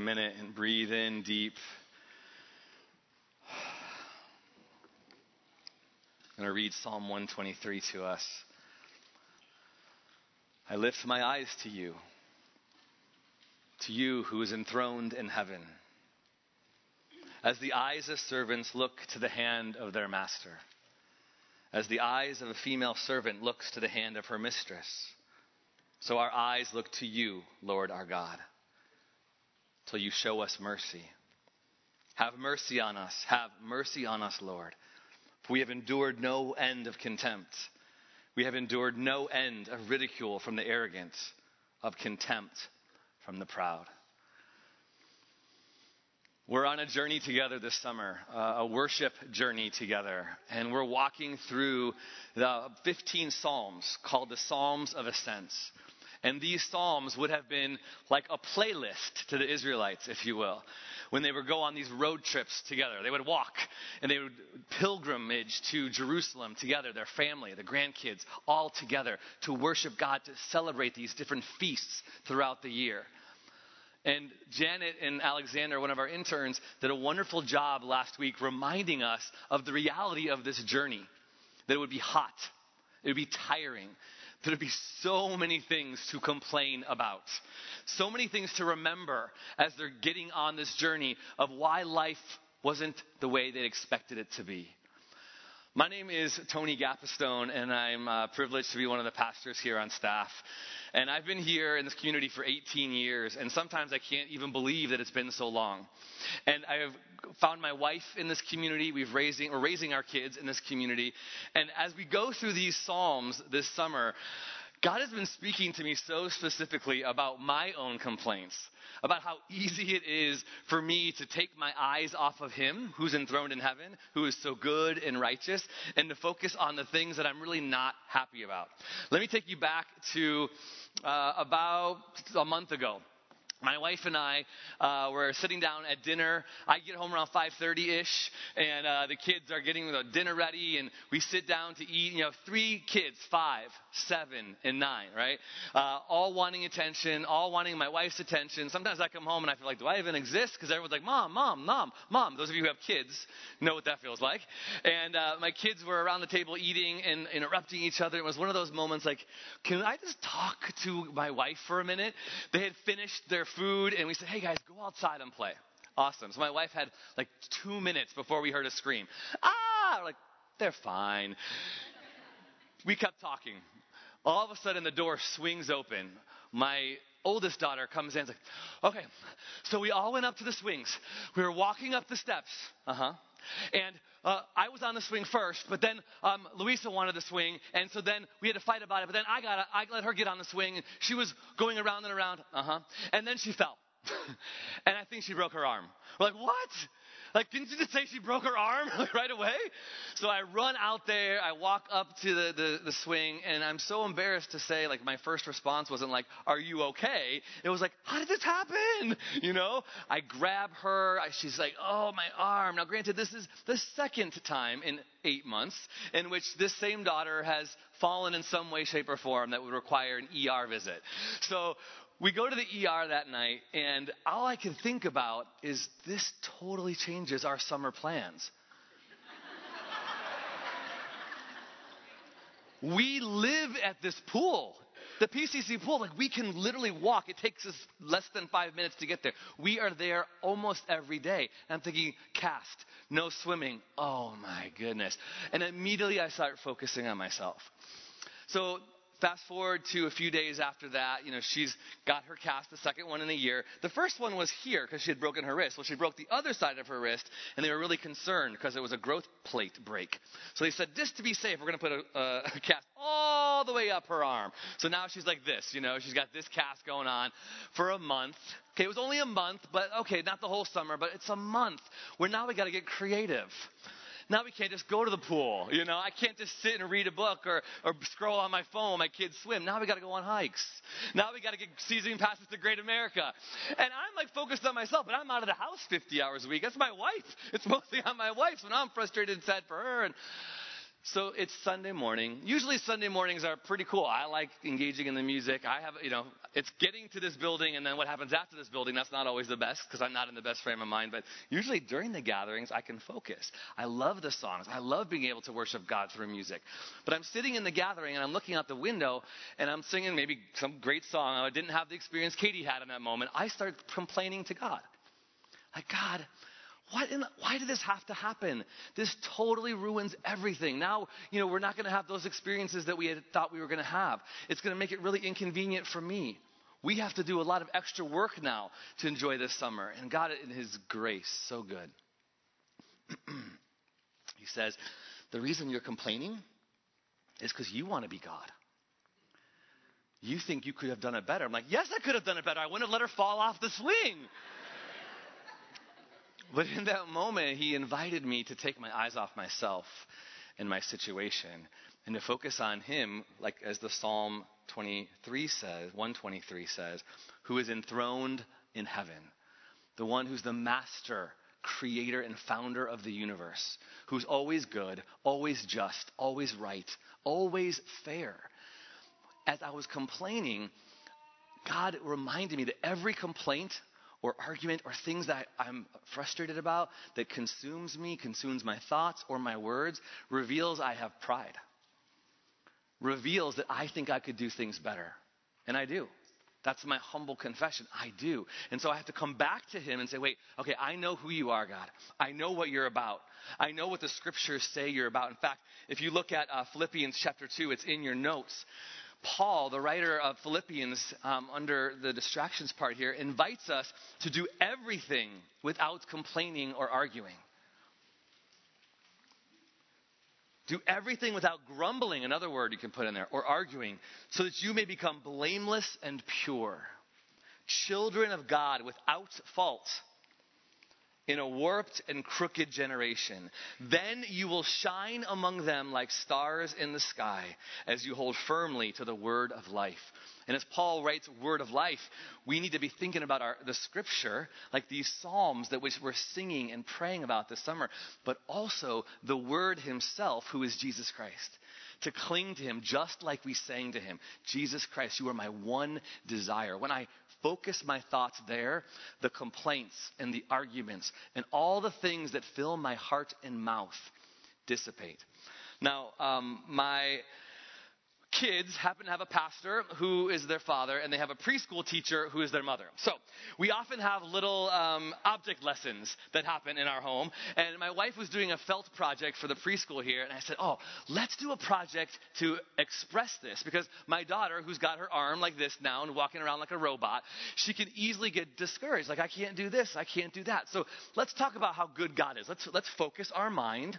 minute and breathe in deep. I'm going to read Psalm 123 to us. I lift my eyes to you, to you who is enthroned in heaven. As the eyes of servants look to the hand of their master, as the eyes of a female servant looks to the hand of her mistress, so our eyes look to you, Lord our God, till you show us mercy. Have mercy on us. Have mercy on us, Lord. For we have endured no end of contempt. We have endured no end of ridicule from the arrogant, of contempt from the proud. We're on a journey together this summer, uh, a worship journey together, and we're walking through the 15 Psalms called the Psalms of Ascents. And these Psalms would have been like a playlist to the Israelites, if you will, when they would go on these road trips together. They would walk and they would pilgrimage to Jerusalem together, their family, the grandkids, all together to worship God, to celebrate these different feasts throughout the year. And Janet and Alexander, one of our interns, did a wonderful job last week reminding us of the reality of this journey. That it would be hot, it would be tiring, There'd be so many things to complain about, so many things to remember as they're getting on this journey of why life wasn't the way they expected it to be. My name is Tony Gapistone, and I'm uh, privileged to be one of the pastors here on staff. And I've been here in this community for 18 years, and sometimes I can't even believe that it's been so long. And I have found my wife in this community. We've raising, we're raising our kids in this community. And as we go through these Psalms this summer, God has been speaking to me so specifically about my own complaints, about how easy it is for me to take my eyes off of Him who's enthroned in heaven, who is so good and righteous, and to focus on the things that I'm really not happy about. Let me take you back to uh, about a month ago my wife and I uh, were sitting down at dinner. I get home around 5:30 ish, and uh, the kids are getting the dinner ready, and we sit down to eat. You know, three kids, five, seven, and nine, right? Uh, all wanting attention, all wanting my wife's attention. Sometimes I come home and I feel like, do I even exist? Because everyone's like, mom, mom, mom, mom. Those of you who have kids know what that feels like. And uh, my kids were around the table eating and interrupting each other. It was one of those moments like, can I just talk to my wife for a minute? They had finished their food, and we said, hey guys, go outside and play. Awesome. So my wife had like two minutes before we heard a scream. Ah! We're like, they're fine. We kept talking. All of a sudden, the door swings open. My oldest daughter comes in and is like, okay, so we all went up to the swings. We were walking up the steps. Uh huh. And uh, I was on the swing first, but then um, Louisa wanted the swing, and so then we had to fight about it. But then I got, I let her get on the swing, and she was going around and around. Uh huh. And then she fell, and I think she broke her arm. We're like, what? Like, didn't you just say she broke her arm right away? So I run out there, I walk up to the, the, the, swing, and I'm so embarrassed to say, like, my first response wasn't like, Are you okay? It was like, How did this happen? You know? I grab her, I, she's like, Oh, my arm. Now, granted, this is the second time in eight months in which this same daughter has fallen in some way, shape, or form that would require an ER visit. So we go to the ER that night, and all I can think about is this totally changes our summer plans. we live at this pool, the PCC pool. Like, we can literally walk. It takes us less than five minutes to get there. We are there almost every day. And I'm thinking, cast, no swimming. Oh my goodness. And immediately I start focusing on myself. So Fast forward to a few days after that, you know, she's got her cast, the second one in a year. The first one was here because she had broken her wrist. Well, she broke the other side of her wrist, and they were really concerned because it was a growth plate break. So they said, just to be safe, we're going to put a, a cast all the way up her arm. So now she's like this, you know, she's got this cast going on for a month. Okay, it was only a month, but okay, not the whole summer, but it's a month where now we got to get creative. Now we can't just go to the pool. You know, I can't just sit and read a book or, or scroll on my phone my kids swim. Now we got to go on hikes. Now we got to get season passes to Great America. And I'm like focused on myself, but I'm out of the house 50 hours a week. That's my wife. It's mostly on my wife. So now I'm frustrated and sad for her. And so it's Sunday morning. Usually Sunday mornings are pretty cool. I like engaging in the music. I have, you know, it's getting to this building and then what happens after this building that's not always the best because i'm not in the best frame of mind but usually during the gatherings i can focus. I love the songs. I love being able to worship god through music. But i'm sitting in the gathering and i'm looking out the window and i'm singing maybe some great song. I didn't have the experience katie had in that moment. I start complaining to god. Like god what the, why did this have to happen? This totally ruins everything. Now, you know, we're not going to have those experiences that we had thought we were going to have. It's going to make it really inconvenient for me. We have to do a lot of extra work now to enjoy this summer. And God, in His grace, so good. he says, The reason you're complaining is because you want to be God. You think you could have done it better. I'm like, Yes, I could have done it better. I wouldn't have let her fall off the swing. But in that moment, he invited me to take my eyes off myself and my situation and to focus on him, like as the Psalm 23 says, 123 says, who is enthroned in heaven, the one who's the master, creator, and founder of the universe, who's always good, always just, always right, always fair. As I was complaining, God reminded me that every complaint or argument or things that I'm frustrated about that consumes me, consumes my thoughts or my words, reveals I have pride. Reveals that I think I could do things better. And I do. That's my humble confession. I do. And so I have to come back to him and say, wait, okay, I know who you are, God. I know what you're about. I know what the scriptures say you're about. In fact, if you look at uh, Philippians chapter 2, it's in your notes. Paul, the writer of Philippians, um, under the distractions part here, invites us to do everything without complaining or arguing. Do everything without grumbling, another word you can put in there, or arguing, so that you may become blameless and pure. Children of God without fault in a warped and crooked generation. Then you will shine among them like stars in the sky as you hold firmly to the word of life. And as Paul writes word of life, we need to be thinking about our, the scripture, like these psalms that we're singing and praying about this summer, but also the word himself, who is Jesus Christ to cling to him just like we sang to him. Jesus Christ, you are my one desire. When I focus my thoughts there, the complaints and the arguments and all the things that fill my heart and mouth dissipate. Now, um, my kids happen to have a pastor who is their father, and they have a preschool teacher who is their mother. So we often have little um, object lessons that happen in our home. And my wife was doing a felt project for the preschool here, and I said, "Oh, let's do a project to express this because my daughter, who's got her arm like this now and walking around like a robot, she can easily get discouraged. Like I can't do this, I can't do that. So let's talk about how good God is. Let's let's focus our mind."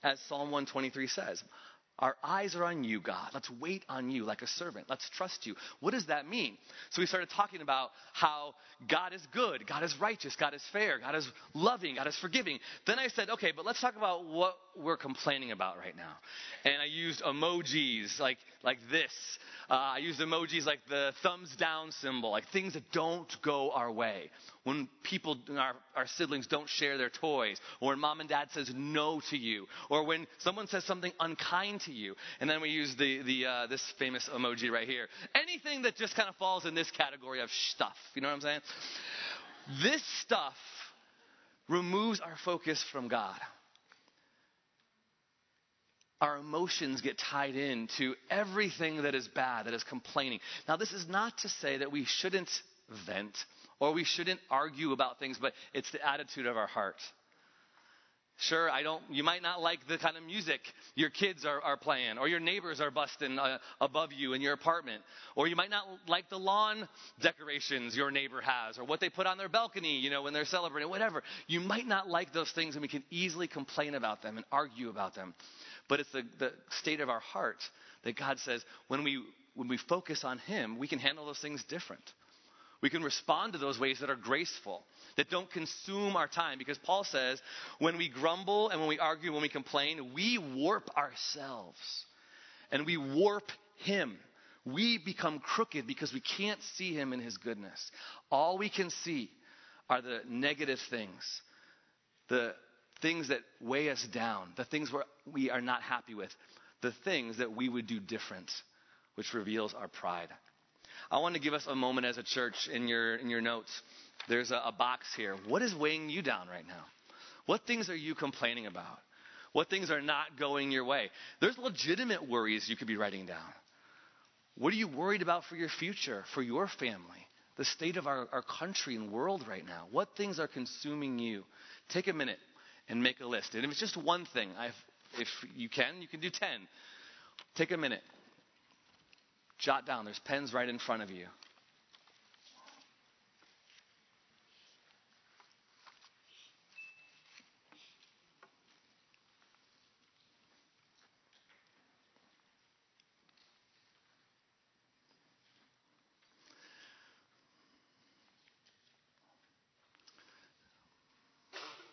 As Psalm 123 says, our eyes are on you, God. Let's wait on you like a servant. Let's trust you. What does that mean? So we started talking about how God is good, God is righteous, God is fair, God is loving, God is forgiving. Then I said, okay, but let's talk about what we're complaining about right now. And I used emojis like, like this. Uh, I used emojis like the thumbs down symbol, like things that don't go our way. When people, our, our siblings don't share their toys, or when mom and dad says no to you, or when someone says something unkind to you. And then we use the, the, uh, this famous emoji right here. Anything that just kind of falls in this category of stuff. You know what I'm saying? This stuff removes our focus from God our emotions get tied into everything that is bad, that is complaining. Now, this is not to say that we shouldn't vent or we shouldn't argue about things, but it's the attitude of our heart. Sure, I don't, you might not like the kind of music your kids are, are playing, or your neighbors are busting uh, above you in your apartment, or you might not like the lawn decorations your neighbor has, or what they put on their balcony, you know, when they're celebrating, whatever. You might not like those things, and we can easily complain about them and argue about them. But it's the, the state of our heart that God says when we, when we focus on Him, we can handle those things different. We can respond to those ways that are graceful, that don't consume our time. Because Paul says, when we grumble and when we argue, when we complain, we warp ourselves and we warp Him. We become crooked because we can't see Him in His goodness. All we can see are the negative things, the things that weigh us down, the things where we are not happy with, the things that we would do different, which reveals our pride. I want to give us a moment as a church in your, in your notes. There's a, a box here. What is weighing you down right now? What things are you complaining about? What things are not going your way? There's legitimate worries you could be writing down. What are you worried about for your future, for your family, the state of our, our country and world right now? What things are consuming you? Take a minute and make a list. And if it's just one thing, I've, if you can, you can do 10. Take a minute. Jot down. There's pens right in front of you.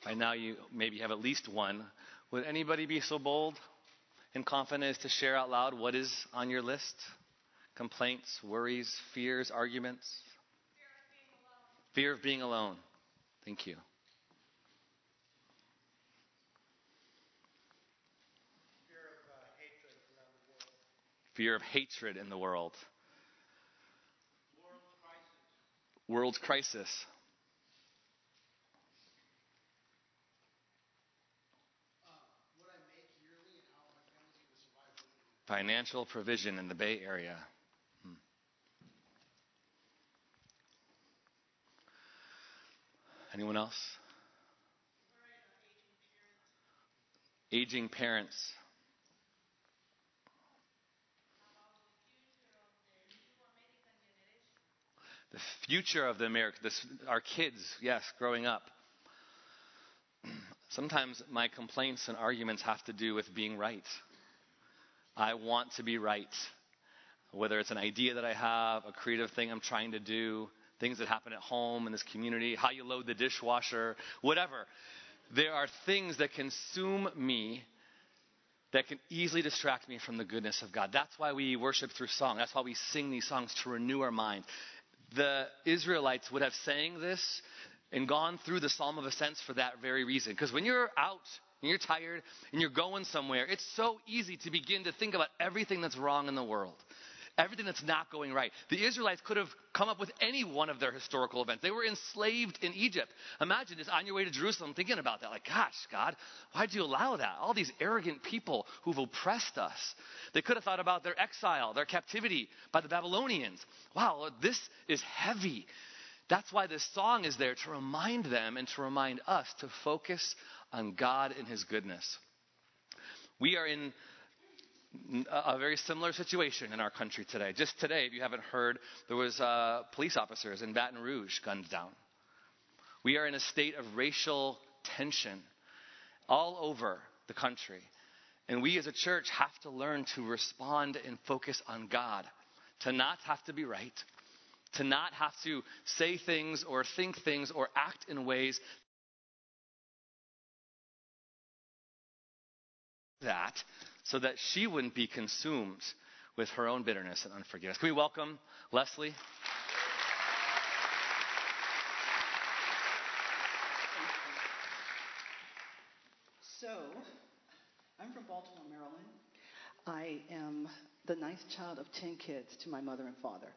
By now, you maybe have at least one. Would anybody be so bold and confident as to share out loud what is on your list? Complaints, worries, fears, arguments? Fear of being alone. Thank you. Fear of uh, hatred in the world. World crisis. World crisis. Financial provision in the Bay Area. Hmm. Anyone else? Aging parents. The future of the America, this, our kids, yes, growing up. Sometimes my complaints and arguments have to do with being right. I want to be right. Whether it's an idea that I have, a creative thing I'm trying to do, things that happen at home in this community, how you load the dishwasher, whatever. There are things that consume me that can easily distract me from the goodness of God. That's why we worship through song. That's why we sing these songs to renew our mind. The Israelites would have sang this and gone through the Psalm of Ascents for that very reason. Because when you're out and you're tired and you're going somewhere, it's so easy to begin to think about everything that's wrong in the world, everything that's not going right. The Israelites could have come up with any one of their historical events. They were enslaved in Egypt. Imagine just on your way to Jerusalem thinking about that. Like, gosh, God, why'd you allow that? All these arrogant people who've oppressed us. They could have thought about their exile, their captivity by the Babylonians. Wow, this is heavy. That's why this song is there to remind them and to remind us to focus on God and His goodness. We are in a very similar situation in our country today. Just today, if you haven't heard, there was uh, police officers in Baton Rouge gunned down. We are in a state of racial tension all over the country. And we as a church have to learn to respond and focus on God, to not have to be right, to not have to say things or think things or act in ways that so that she wouldn't be consumed with her own bitterness and unforgiveness. Can we welcome Leslie? So, I'm from Baltimore, Maryland. I am the ninth child of 10 kids to my mother and father.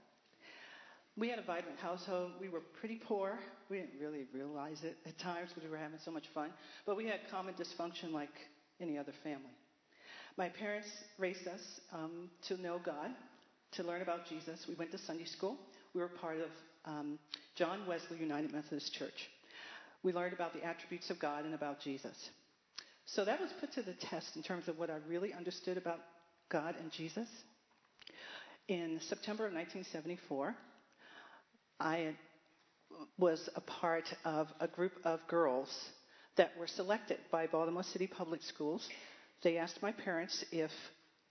We had a vibrant household. We were pretty poor. We didn't really realize it at times because we were having so much fun. But we had common dysfunction like any other family. My parents raised us um, to know God, to learn about Jesus. We went to Sunday school. We were part of um, John Wesley United Methodist Church. We learned about the attributes of God and about Jesus. So that was put to the test in terms of what I really understood about God and Jesus. In September of 1974, I was a part of a group of girls that were selected by Baltimore City Public Schools. They asked my parents if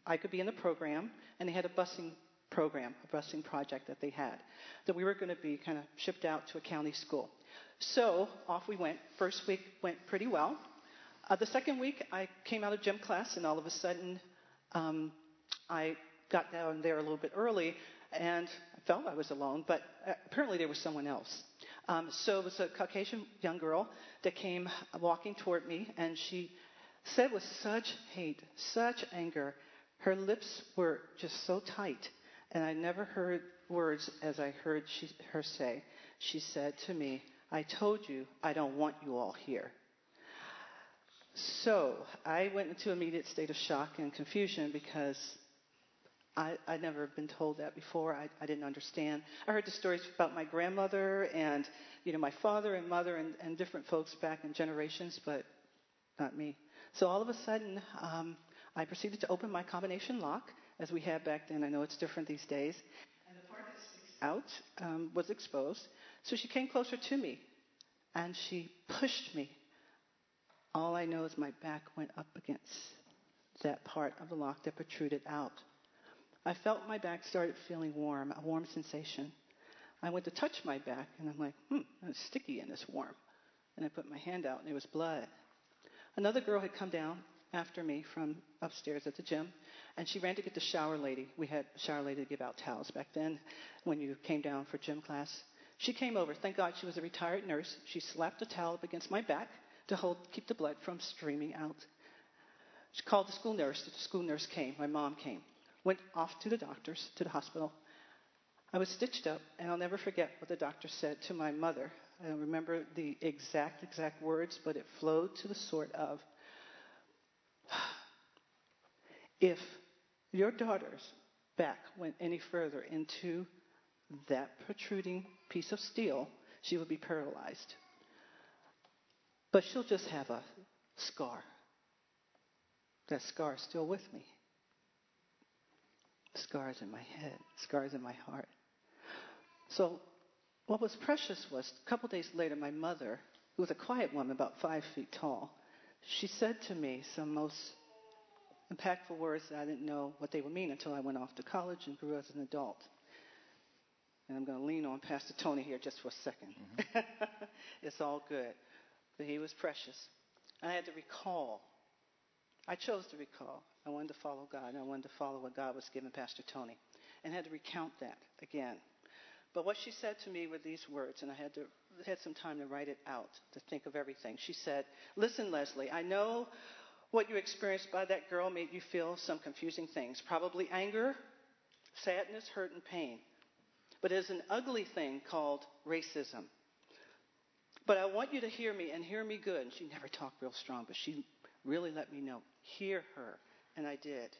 I could be in the program, and they had a busing program, a busing project that they had, that we were going to be kind of shipped out to a county school. So off we went. First week went pretty well. Uh, the second week, I came out of gym class, and all of a sudden, um, I got down there a little bit early, and felt I was alone, but uh, apparently there was someone else. Um, so it was a Caucasian young girl that came walking toward me, and she said with such hate, such anger, her lips were just so tight, and I never heard words as I heard she, her say. She said to me, I told you I don't want you all here. So I went into immediate state of shock and confusion because I, I'd never been told that before. I, I didn't understand. I heard the stories about my grandmother and, you know, my father and mother and, and different folks back in generations, but not me. So all of a sudden, um, I proceeded to open my combination lock, as we had back then. I know it's different these days. And the part that sticks out um, was exposed. So she came closer to me, and she pushed me. All I know is my back went up against that part of the lock that protruded out. I felt my back started feeling warm, a warm sensation. I went to touch my back, and I'm like, hmm, it's sticky and it's warm. And I put my hand out, and it was blood. Another girl had come down after me from upstairs at the gym, and she ran to get the shower lady. We had shower lady to give out towels back then when you came down for gym class. She came over. Thank God she was a retired nurse. She slapped a towel up against my back to hold, keep the blood from streaming out. She called the school nurse. The school nurse came. My mom came. Went off to the doctors, to the hospital. I was stitched up, and I'll never forget what the doctor said to my mother. I don't remember the exact, exact words, but it flowed to the sort of if your daughter's back went any further into that protruding piece of steel, she would be paralyzed. But she'll just have a scar. That scar is still with me. Scars in my head, scars in my heart. So what was precious was a couple days later, my mother, who was a quiet woman, about five feet tall, she said to me some most impactful words that I didn't know what they would mean until I went off to college and grew as an adult. And I'm going to lean on Pastor Tony here just for a 2nd mm-hmm. it's all good. But he was precious. I had to recall. I chose to recall. I wanted to follow God, I wanted to follow what God was giving Pastor Tony. And had to recount that again. But what she said to me were these words, and I had to had some time to write it out, to think of everything. She said, Listen, Leslie, I know what you experienced by that girl made you feel some confusing things, probably anger, sadness, hurt, and pain. But it is an ugly thing called racism. But I want you to hear me and hear me good. And she never talked real strong, but she really let me know. Hear her. And I did.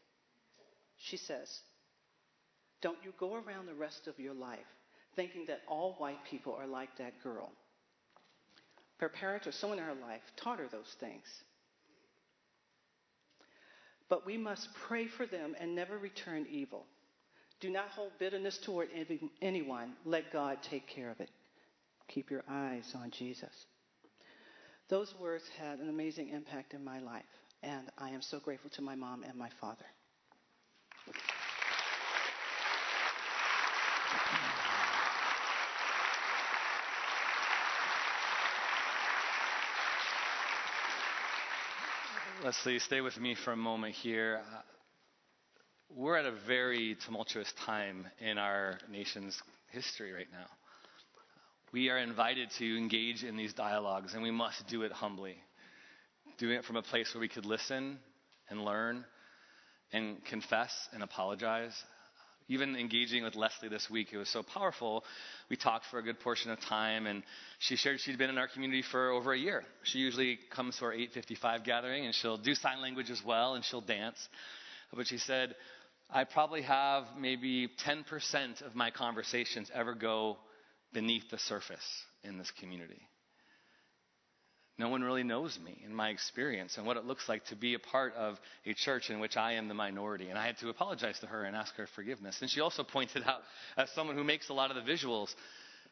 She says, Don't you go around the rest of your life thinking that all white people are like that girl. Her parents or someone in her life taught her those things. But we must pray for them and never return evil. Do not hold bitterness toward anyone. Let God take care of it. Keep your eyes on Jesus. Those words had an amazing impact in my life, and I am so grateful to my mom and my father. Leslie, stay with me for a moment here. Uh, we're at a very tumultuous time in our nation's history right now. We are invited to engage in these dialogues, and we must do it humbly. Doing it from a place where we could listen and learn and confess and apologize even engaging with Leslie this week, it was so powerful. We talked for a good portion of time, and she shared she'd been in our community for over a year. She usually comes to our 855 gathering, and she'll do sign language as well, and she'll dance. But she said, I probably have maybe 10% of my conversations ever go beneath the surface in this community. No one really knows me in my experience and what it looks like to be a part of a church in which I am the minority. And I had to apologize to her and ask her forgiveness. And she also pointed out, as someone who makes a lot of the visuals,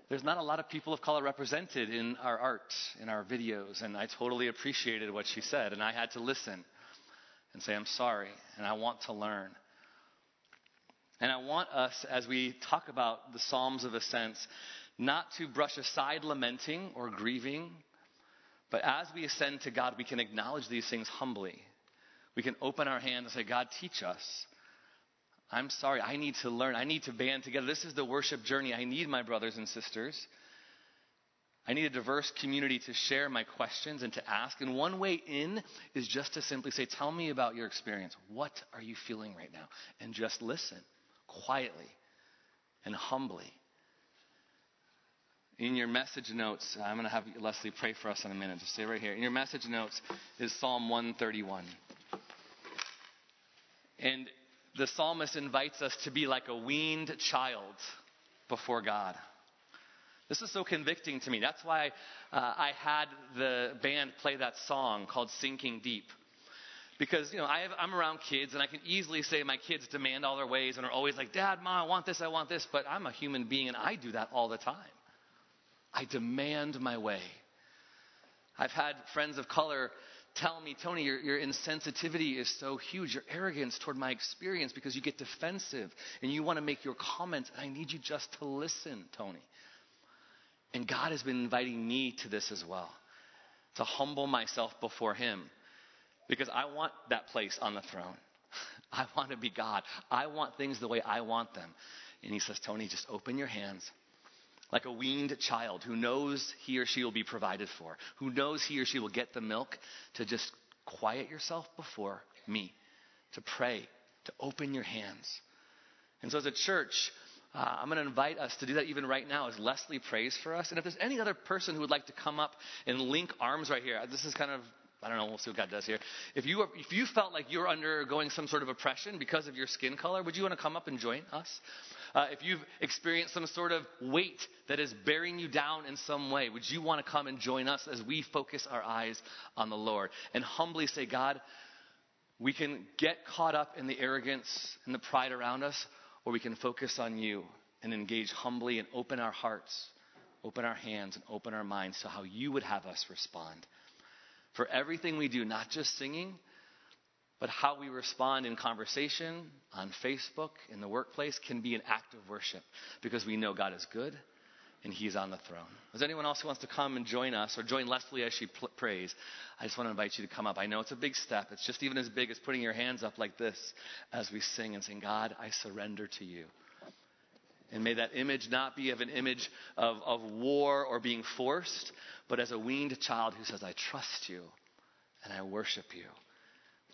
there's not a lot of people of color represented in our art, in our videos. And I totally appreciated what she said. And I had to listen and say, I'm sorry, and I want to learn. And I want us, as we talk about the Psalms of Ascents, not to brush aside lamenting or grieving but as we ascend to God, we can acknowledge these things humbly. We can open our hands and say, God, teach us. I'm sorry. I need to learn. I need to band together. This is the worship journey. I need my brothers and sisters. I need a diverse community to share my questions and to ask. And one way in is just to simply say, Tell me about your experience. What are you feeling right now? And just listen quietly and humbly. In your message notes, I'm going to have Leslie pray for us in a minute. Just stay right here. In your message notes is Psalm 131. And the psalmist invites us to be like a weaned child before God. This is so convicting to me. That's why uh, I had the band play that song called Sinking Deep. Because, you know, I am around kids and I can easily say my kids demand all their ways and are always like, Dad, Mom, I want this, I want this. But I'm a human being and I do that all the time. I demand my way. I've had friends of color tell me, Tony, your, your insensitivity is so huge, your arrogance toward my experience because you get defensive and you want to make your comments. And I need you just to listen, Tony. And God has been inviting me to this as well, to humble myself before Him because I want that place on the throne. I want to be God. I want things the way I want them. And He says, Tony, just open your hands like a weaned child who knows he or she will be provided for, who knows he or she will get the milk, to just quiet yourself before me, to pray, to open your hands. And so, as a church, uh, I'm going to invite us to do that even right now as Leslie prays for us. And if there's any other person who would like to come up and link arms right here, this is kind of I don't know. We'll see what God does here. If you, if you felt like you're undergoing some sort of oppression because of your skin color, would you want to come up and join us? Uh, if you've experienced some sort of weight that is bearing you down in some way, would you want to come and join us as we focus our eyes on the Lord and humbly say, God, we can get caught up in the arrogance and the pride around us, or we can focus on you and engage humbly and open our hearts, open our hands, and open our minds to how you would have us respond. For everything we do, not just singing, but how we respond in conversation, on Facebook, in the workplace, can be an act of worship because we know God is good and He's on the throne. Is anyone else who wants to come and join us or join Leslie as she pl- prays? I just want to invite you to come up. I know it's a big step. It's just even as big as putting your hands up like this as we sing and saying, God, I surrender to you. And may that image not be of an image of, of war or being forced, but as a weaned child who says, I trust you and I worship you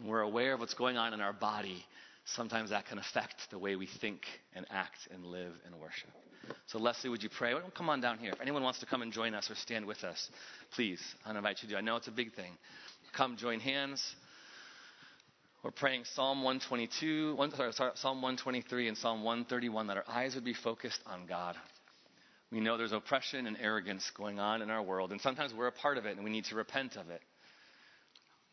and we're aware of what's going on in our body, sometimes that can affect the way we think and act and live and worship. So, Leslie, would you pray? Come on down here. If anyone wants to come and join us or stand with us, please, I invite you to. I know it's a big thing. Come join hands. We're praying Psalm 122, one, sorry, Psalm 123 and Psalm 131 that our eyes would be focused on God. We know there's oppression and arrogance going on in our world, and sometimes we're a part of it and we need to repent of it.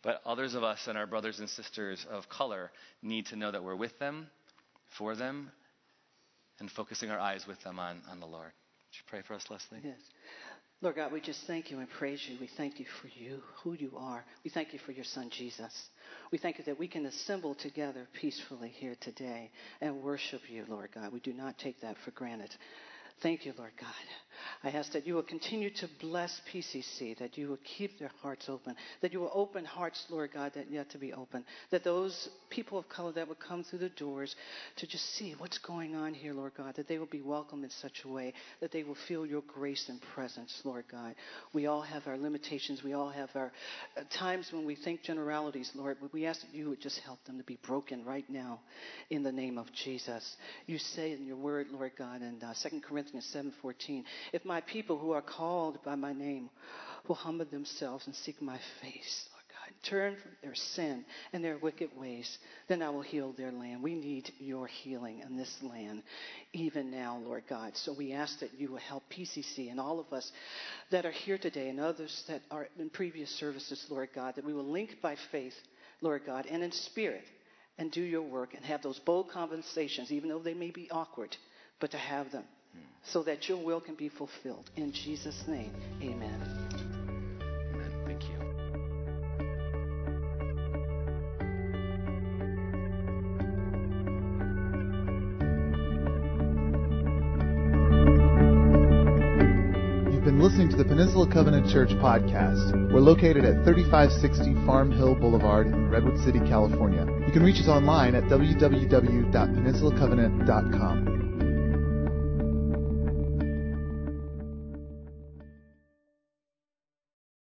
But others of us and our brothers and sisters of color need to know that we're with them, for them, and focusing our eyes with them on, on the Lord. Would you pray for us, Leslie? Yes. Lord God, we just thank you and praise you. We thank you for you, who you are. We thank you for your son, Jesus. We thank you that we can assemble together peacefully here today and worship you, Lord God. We do not take that for granted. Thank you, Lord God. I ask that you will continue to bless PCC, that you will keep their hearts open, that you will open hearts, Lord God, that yet to be open, that those people of color that would come through the doors to just see what's going on here, Lord God, that they will be welcomed in such a way that they will feel your grace and presence, Lord God. We all have our limitations. We all have our uh, times when we think generalities, Lord, but we ask that you would just help them to be broken right now in the name of Jesus. You say in your word, Lord God, in uh, 2 Corinthians 7.14, if my people who are called by my name will humble themselves and seek my face, Lord God, turn from their sin and their wicked ways, then I will heal their land. We need your healing in this land, even now, Lord God. So we ask that you will help PCC and all of us that are here today and others that are in previous services, Lord God, that we will link by faith, Lord God, and in spirit and do your work and have those bold conversations, even though they may be awkward, but to have them Hmm. so that your will can be fulfilled. In Jesus' name, amen. Amen. Thank you. You've been listening to the Peninsula Covenant Church podcast. We're located at 3560 Farm Hill Boulevard in Redwood City, California. You can reach us online at www.peninsulacovenant.com.